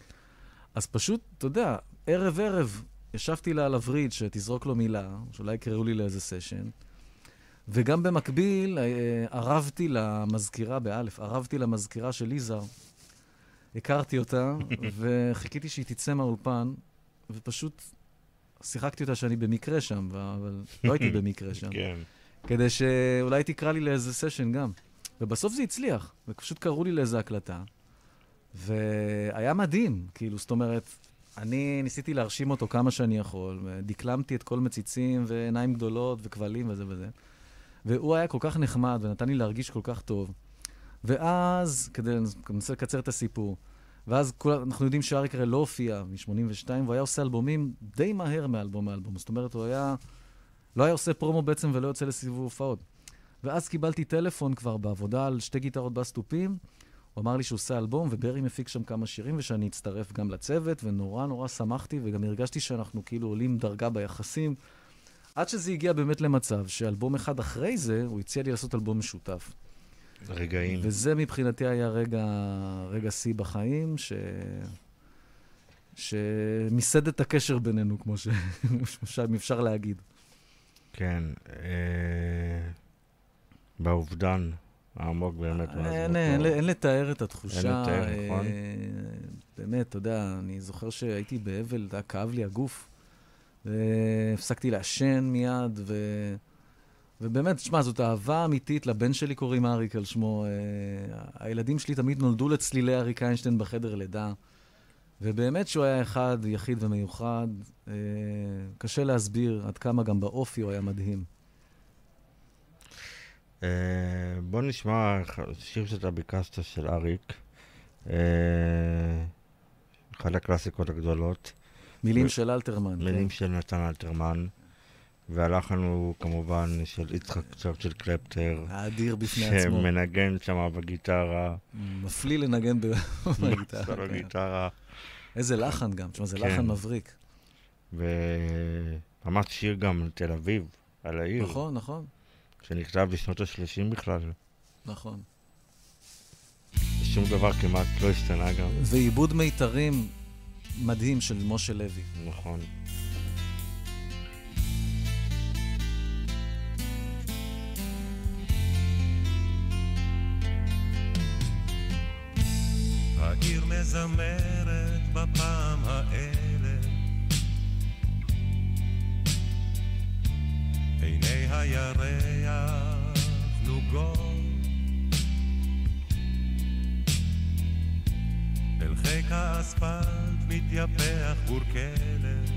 אז פשוט, אתה יודע, ערב-ערב ישבתי לה על הווריד שתזרוק לו מילה, שאולי יקראו לי לאיזה סשן, וגם במקביל אה, ערבתי למזכירה, באלף, ערבתי למזכירה של יזהר. הכרתי אותה, וחיכיתי שהיא תצא מהאולפן, ופשוט שיחקתי אותה שאני במקרה שם, אבל לא הייתי במקרה שם. כן. כדי שאולי תקרא לי לאיזה סשן גם. ובסוף זה הצליח, ופשוט קראו לי לאיזה הקלטה, והיה מדהים, כאילו, זאת אומרת, אני ניסיתי להרשים אותו כמה שאני יכול, ודקלמתי את כל מציצים, ועיניים גדולות, וכבלים וזה וזה. והוא היה כל כך נחמד, ונתן לי להרגיש כל כך טוב. ואז, כדי לנסה לקצר את הסיפור, ואז כול, אנחנו יודעים שאריק הרי לא הופיע מ-82, והוא היה עושה אלבומים די מהר מאלבום לאלבום. זאת אומרת, הוא היה... לא היה עושה פרומו בעצם ולא יוצא לסיבוב הופעות. ואז קיבלתי טלפון כבר בעבודה על שתי גיטרות בסטופים. הוא אמר לי שהוא עושה אלבום, וברי מפיק שם כמה שירים, ושאני אצטרף גם לצוות, ונורא נורא שמחתי, וגם הרגשתי שאנחנו כאילו עולים דרגה ביחסים. עד שזה הגיע באמת למצב שאלבום אחד אחרי זה, הוא הציע לי לעשות אלבום משותף. רגעים. וזה מבחינתי היה רגע, רגע שיא בחיים, ש... שמיסד את הקשר בינינו, כמו ש... אם אפשר להגיד. כן. אה, באובדן העמוק באמת. אין. אין, אין לתאר את התחושה. אין לתאר, נכון. אה, באמת, אתה יודע, אני זוכר שהייתי באבל, אתה כאב לי הגוף. והפסקתי לעשן מיד, ובאמת, תשמע, זאת אהבה אמיתית. לבן שלי קוראים אריק על שמו. אה, הילדים שלי תמיד נולדו לצלילי אריק איינשטיין בחדר לידה. ובאמת שהוא היה אחד, יחיד ומיוחד. אה, קשה להסביר עד כמה גם באופי הוא היה מדהים. אה, בוא נשמע שיר שאתה ביקשת של אריק. אה, אחת הקלאסיקות הגדולות. מילים ו- של אלתרמן. מילים כן. של נתן אלתרמן. והלחן הוא כמובן של יצחק צ'רצ'יל קלפטר, האדיר בפני עצמו. שמנגן שם בגיטרה, מפליא לנגן ב- בגיטרה. כן. גיטרה, איזה לחן גם, תשמע, זה כן. לחן מבריק. וממש שיר גם תל אביב, על העיר, נכון, נכון, שנכתב בשנות ה-30 בכלל. נכון. שום דבר כמעט לא השתנה גם. ועיבוד מיתרים מדהים של משה לוי. נכון. העיר מזמרת בפעם האלף עיני הירח נוגות אל חיק האספלט מתייפח גור כלב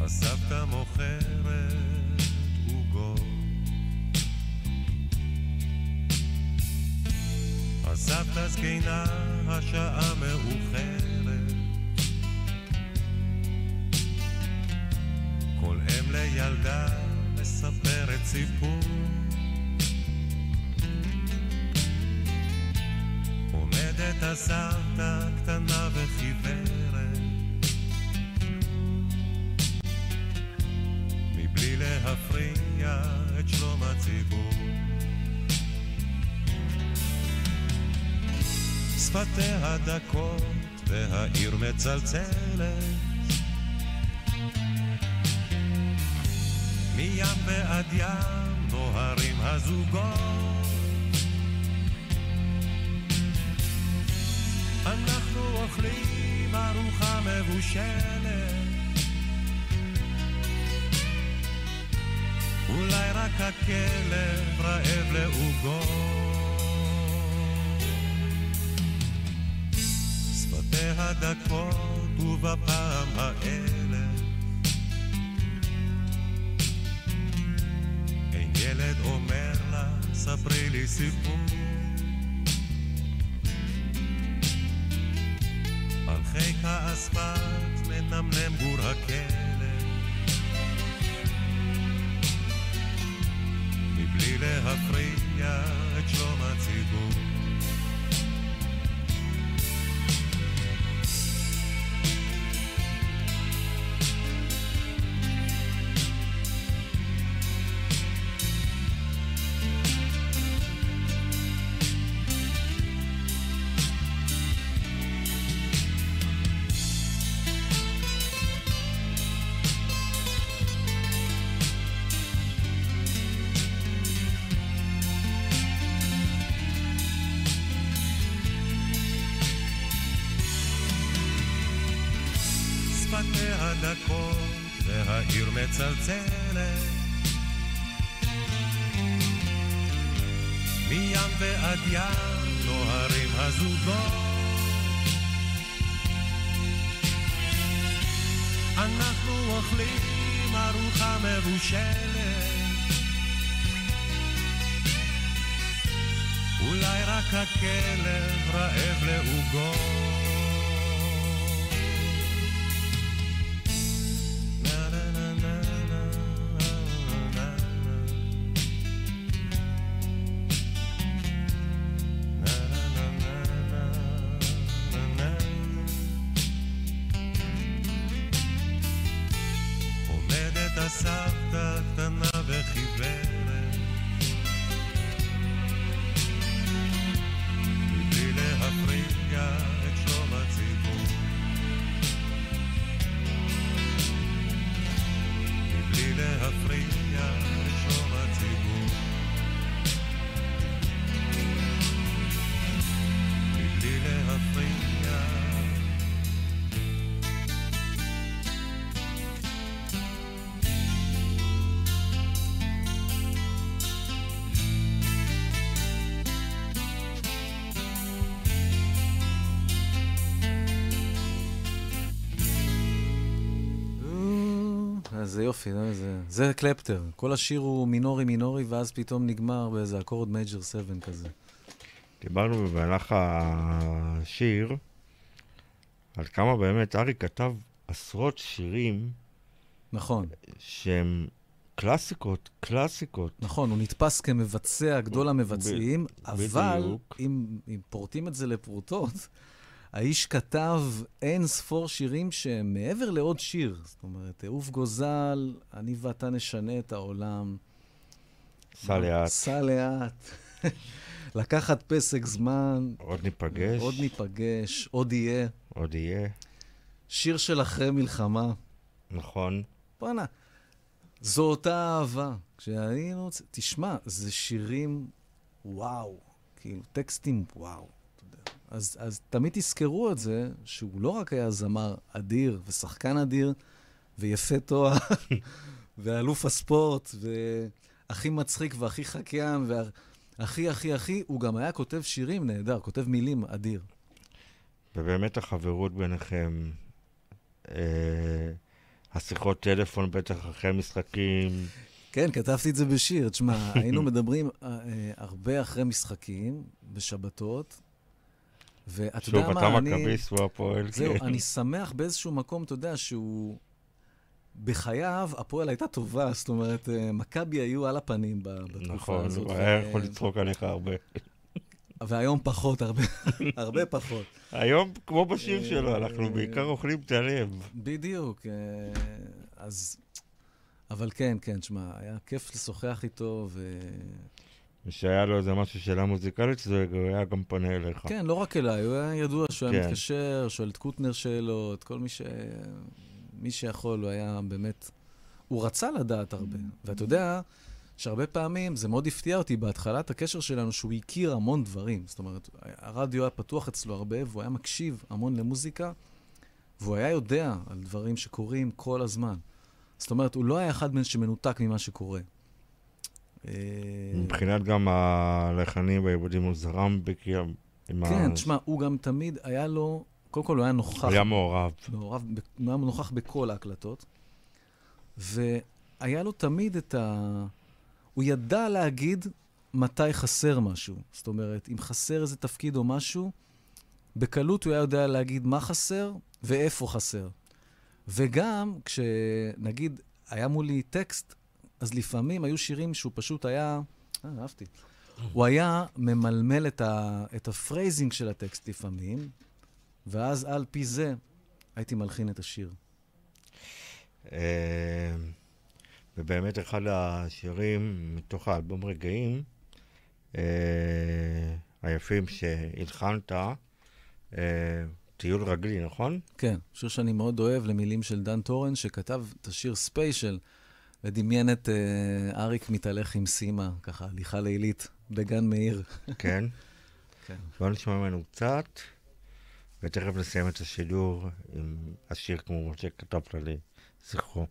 הסבתא מוכרת עוגות הסבתא זקנה, השעה מאוחרת. כל אם לילדה מספרת סיפור. עומדת הסבתא קטנה וחיוורת. מבלי להפריע את שלום הציבור. שפתיה דקות והעיר מצלצלת מים ועד ים נוהרים הזוגות. אנחנו אוכלים ארוחה מבושלת. אולי רק הכלב רעב לעוגות שפתיה דקות ובפעם האלף לי סיפור על חיק האספלט מנמנם גור הכלב מבלי להפריע את שלום הציבור זה יופי, זה- זה- זה קלפטר. כל השיר הוא מינורי מינורי, ואז פתאום נגמר באיזה אקורד major 7 כזה. דיברנו במהלך השיר על כמה באמת ארי כתב עשרות שירים נכון, שהם קלאסיקות, קלאסיקות. נכון, הוא נתפס כמבצע, גדול המבצעים, אבל בדיוק. אם, אם פורטים את זה לפרוטות, האיש כתב אין ספור שירים שהם מעבר לעוד שיר. זאת אומרת, עוף גוזל, אני ואתה נשנה את העולם. סע לאט, סע לאט. לקחת פסק זמן, עוד ניפגש, עוד ניפגש, עוד יהיה. עוד יהיה, שיר של אחרי מלחמה. נכון. בואנה, זו אותה אהבה. כשהיינו... תשמע, זה שירים וואו. כאילו, טקסטים וואו. אז, אז תמיד תזכרו את זה, שהוא לא רק היה זמר אדיר ושחקן אדיר ויפה תואר ואלוף הספורט והכי מצחיק והכי חקיין והכי הכי הכי, הוא גם היה כותב שירים נהדר, כותב מילים אדיר. ובאמת החברות ביניכם, אה, השיחות טלפון בטח אחרי משחקים, כן, כתבתי את זה בשיר. תשמע, היינו מדברים אה, אה, הרבה אחרי משחקים, בשבתות, ואתה שוב, יודע אתה מה, אני... מכביסט והוא הפועל. זהו, כן. אני שמח באיזשהו מקום, אתה יודע, שהוא... בחייו, הפועל הייתה טובה, זאת אומרת, אה, מכבי היו על הפנים בתקופה נכון, הזאת. הוא היה יכול לצחוק עליך הרבה. והיום פחות, הרבה, הרבה פחות. היום, כמו בשיר אה, שלו, אנחנו בעיקר אוכלים את הלב. בדיוק, אה, אז... אבל כן, כן, תשמע, היה כיף לשוחח איתו, ו... ושהיה לו איזה משהו שאלה מוזיקלית, זה הוא היה גם פונה אליך. כן, לא רק אליי, הוא היה ידוע שהוא היה כן. מתקשר, שואל את קוטנר שאלות, כל מי ש... מי שיכול, הוא היה באמת... הוא רצה לדעת הרבה. ואתה יודע שהרבה פעמים, זה מאוד הפתיע אותי בהתחלת הקשר שלנו, שהוא הכיר המון דברים. זאת אומרת, הרדיו היה פתוח אצלו הרבה, והוא היה מקשיב המון למוזיקה, והוא היה יודע על דברים שקורים כל הזמן. זאת אומרת, הוא לא היה אחד מהם שמנותק ממה שקורה. אה, מבחינת גם הלחנים והעיבודים, הוא זרם בקריאה. ה- כן, תשמע, הוא גם תמיד, היה לו, קודם כל הוא היה נוכח, היה מעורב. מעורב, הוא היה נוכח בכל ההקלטות, והיה לו תמיד את ה... הוא ידע להגיד מתי חסר משהו. זאת אומרת, אם חסר איזה תפקיד או משהו, בקלות הוא היה יודע להגיד מה חסר ואיפה חסר. וגם כשנגיד היה מולי טקסט, אז לפעמים היו שירים שהוא פשוט היה... אה, אהבתי. הוא היה ממלמל את, ה, את ה phrasing של הטקסט לפעמים, ואז על פי זה הייתי מלחין את השיר. אה, ובאמת אחד השירים מתוך האלבום רגעים, אה, היפים שהלחנת, אה, טיול רגלי, נכון? כן, שיר שאני מאוד אוהב למילים של דן טורן, שכתב את השיר special, ודמיין את אה, אריק מתהלך עם סימה, ככה, הליכה לילית בגן מאיר. כן. כן. בוא נשמע ממנו קצת, ותכף נסיים את השידור עם השיר כמו שכתבת לזכרו.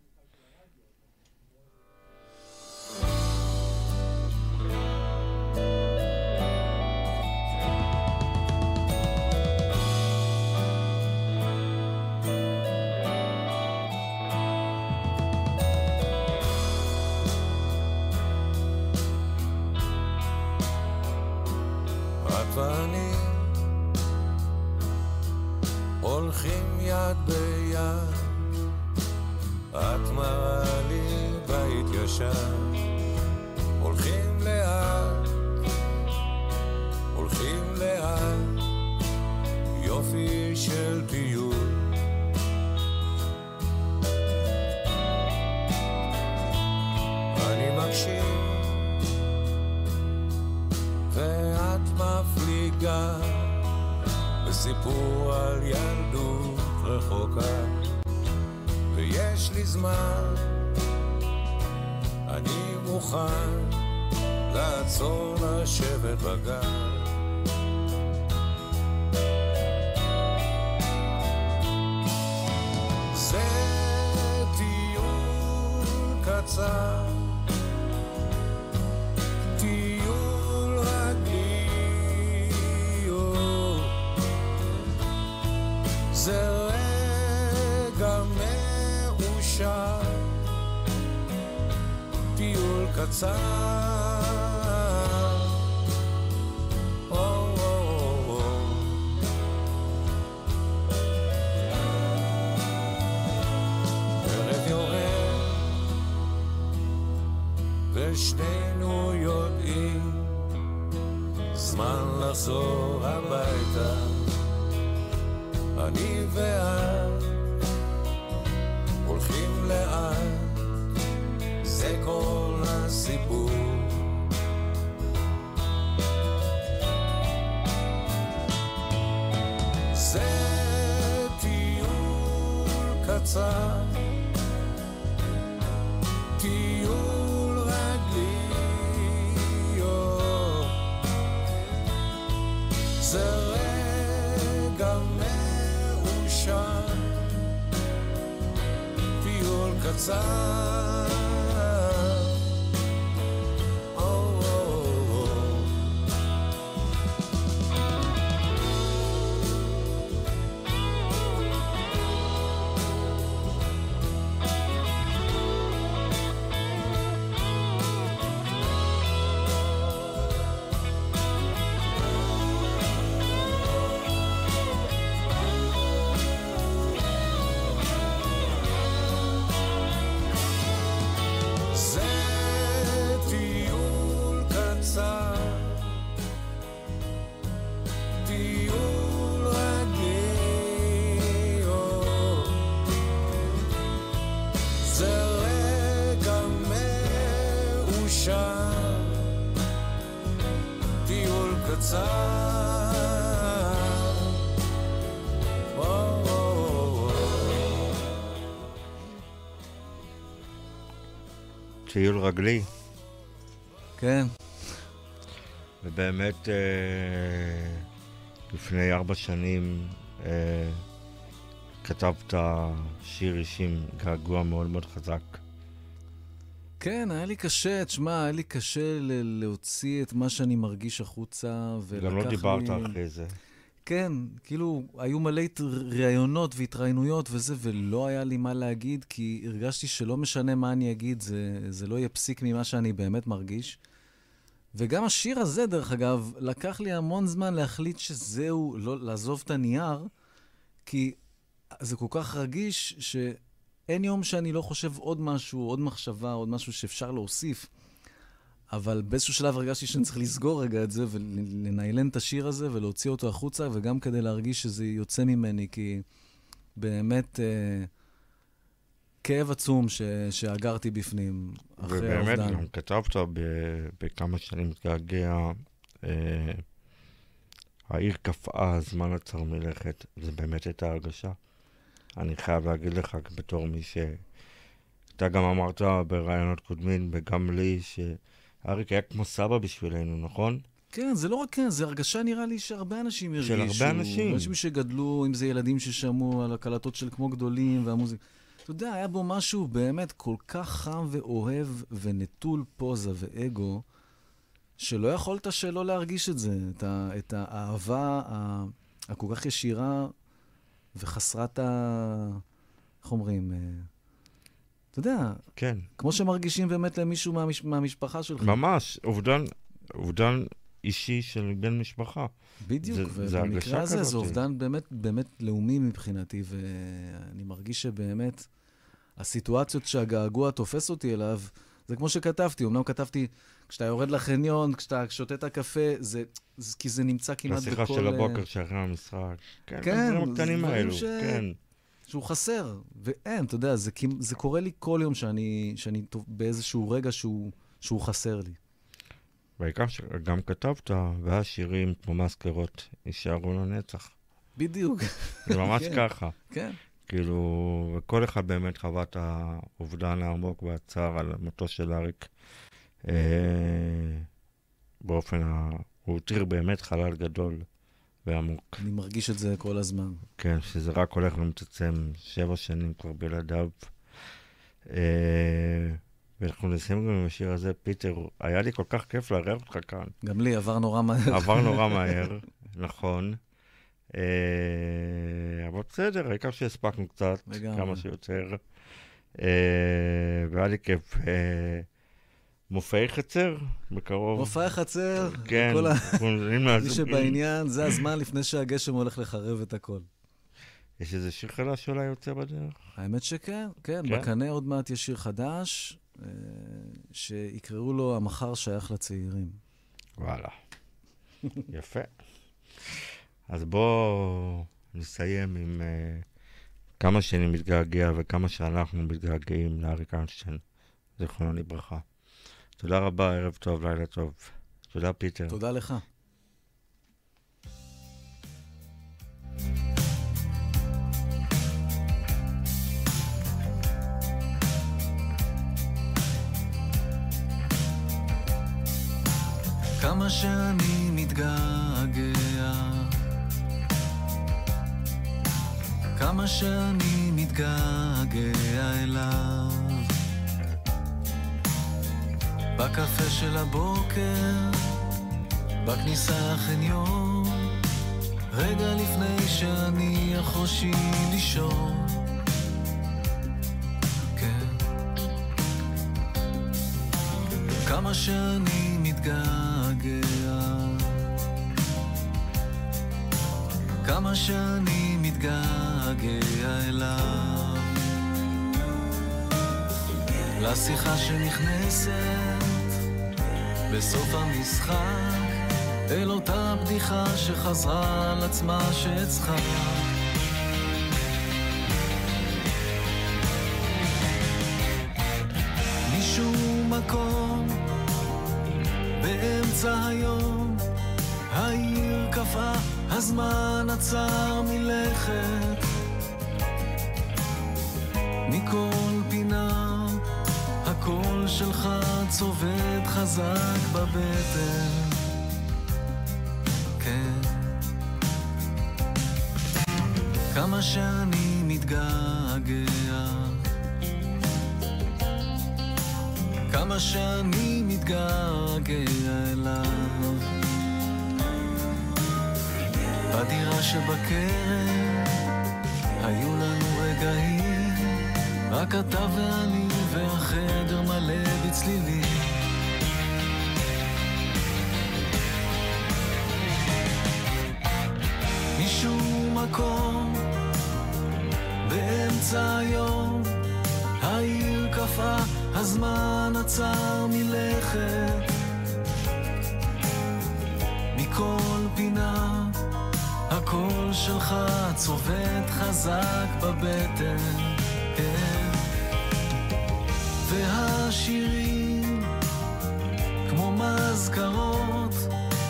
ושנינו יודעים, זמן לחזור הביתה. אני ואת הולכים לאט, זה כל הסיפור. זה טיול קצר, טיול רגלי, כן, ובאמת אה, לפני ארבע שנים אה, כתבת שיר אישי עם געגוע מאוד מאוד חזק. כן, היה לי קשה, תשמע, היה לי קשה ל- להוציא את מה שאני מרגיש החוצה, ולקח גם לא דיברת לי... אחרי זה. כן, כאילו, היו מלא ראיונות והתראיינויות וזה, ולא היה לי מה להגיד, כי הרגשתי שלא משנה מה אני אגיד, זה, זה לא יהיה פסיק ממה שאני באמת מרגיש. וגם השיר הזה, דרך אגב, לקח לי המון זמן להחליט שזהו, לא, לעזוב את הנייר, כי זה כל כך רגיש, שאין יום שאני לא חושב עוד משהו, עוד מחשבה, עוד משהו שאפשר להוסיף. אבל באיזשהו שלב הרגשתי שאני צריך לסגור רגע את זה ולנהלן את השיר הזה ולהוציא אותו החוצה, וגם כדי להרגיש שזה יוצא ממני, כי באמת אה, כאב עצום ש, שאגרתי בפנים אחרי ובאמת האובדן. גם כתבת ב- בכמה שנים מתגעגע, אה, העיר קפאה, הזמן עצר מלכת, זה באמת הייתה הרגשה. אני חייב להגיד לך, בתור מי ש... אתה גם אמרת בראיונות קודמים, וגם לי, שאריק היה כמו סבא בשבילנו, נכון? כן, זה לא רק כן, זה הרגשה נראה לי שהרבה אנשים של הרגישו. הרבה אנשים. אנשים שגדלו, אם זה ילדים ששמעו על הקלטות של כמו גדולים והמוזיקה. אתה יודע, היה בו משהו באמת כל כך חם ואוהב ונטול פוזה ואגו, שלא יכולת שלא להרגיש את זה, את, ה, את האהבה ה- הכל כך ישירה וחסרת ה... איך אומרים? אה, אתה יודע, כן. כמו שמרגישים באמת למישהו מהמש, מהמשפחה שלך. ממש, אובדן, אובדן אישי של בן משפחה. בדיוק, ובמקרה הזה זה. אובדן באמת, באמת לאומי מבחינתי, ואני מרגיש שבאמת הסיטואציות שהגעגוע תופס אותי אליו, זה כמו שכתבתי, אמנם כתבתי, כשאתה יורד לחניון, כשאתה שותה את הקפה, זה, זה כי זה נמצא כמעט בכל... השיחה של אה, הבוקר שאחרי המשחק. כן, כן, הדברים זה הקטנים דברים האלו, ש- כן. שהוא חסר, ואין, אתה יודע, זה, זה קורה לי כל יום שאני, שאני באיזשהו רגע שהוא, שהוא חסר לי. בעיקר שגם כתבת, והשירים כמו מזכרות יישארו לנצח. בדיוק, זה ממש כן. ככה. כן. כאילו, וכל אחד באמת חווה את האובדן העמוק והצער על מותו של אריק. אה, באופן ה... הוא הותיר באמת חלל גדול ועמוק. אני מרגיש את זה כל הזמן. כן, שזה רק הולך ומתעצם שבע שנים כבר בלעדיו. אה, ואנחנו נסיים גם עם השיר הזה. פיטר, היה לי כל כך כיף לארח אותך כאן. גם לי עבר נורא מהר. עבר נורא מהר, נכון. אה, אבל בסדר, העיקר שהספקנו קצת. כמה שיותר. אה, והיה לי כיף. מופעי חצר, בקרוב. מופעי חצר, כן, כל ה- מי. שבעניין, זה הזמן לפני שהגשם הולך לחרב את הכל. יש איזה שיר חדש שאולי יוצא בדרך? האמת שכן, כן, כן? בקנה עוד מעט יש שיר חדש, אה, שיקראו לו המחר שייך לצעירים. וואלה. יפה. אז בואו נסיים עם uh, כמה שאני מתגעגע וכמה שאנחנו מתגעגעים לאריק איינשטיין, זיכרונו לברכה. תודה רבה, ערב טוב, לילה טוב. תודה, פיטר. תודה לך. כמה שאני מתגעגע, כמה שאני מתגעגע אליו. בקפה של הבוקר, בכניסה לחניון, רגע לפני שאני אחושי לישון. כן. כמה שאני מתגעגע, כמה שאני מתגעגע אליו. לשיחה שנכנסת בסוף המשחק, אל אותה בדיחה שחזרה על עצמה שאצחק. משום מקום באמצע היום העיר קפאה, הזמן עצר מלכת מכל צובט חזק בבטן. כן. כמה שאני מתגעגע. כמה שאני מתגעגע אליו. בדירה שבקרן היו לנו רגעים רק אתה ואני והחדר מלא בצלילים. משום מקום באמצע היום העיר קפאה, הזמן עצר מלכת. מכל פינה הקול שלך צובט חזק בבטן. כן. והשירים כמו מזכרות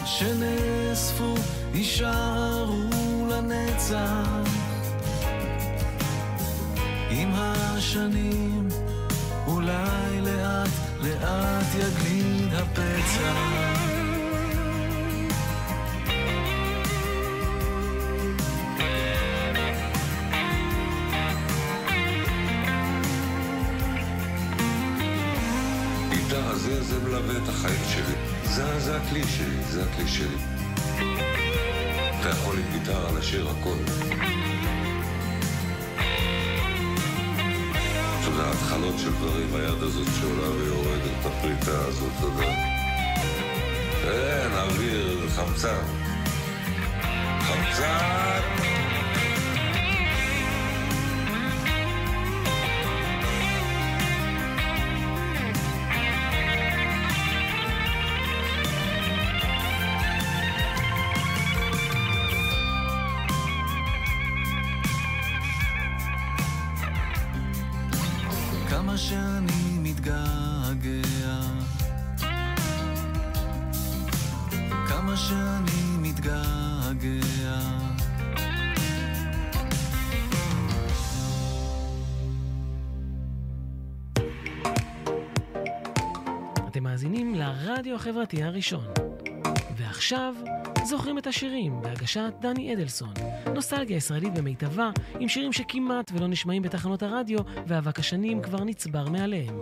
שנאספו יישארו לנצח. עם השנים אולי לאט לאט יגליד הפצע הכלי שלי, זה הכלי שלי. אתה יכול עם גיטרה לשיר הכל. אתה יודע, התחלות של דברים, היד הזאת שעולה ויורדת, הפריטה הזאת, אתה יודע. כן, אוויר, חמצן. חמצן! החברתי הראשון. ועכשיו, זוכרים את השירים בהגשת דני אדלסון. נוסטלגיה ישראלית במיטבה, עם שירים שכמעט ולא נשמעים בתחנות הרדיו, ואבק השנים כבר נצבר מעליהם.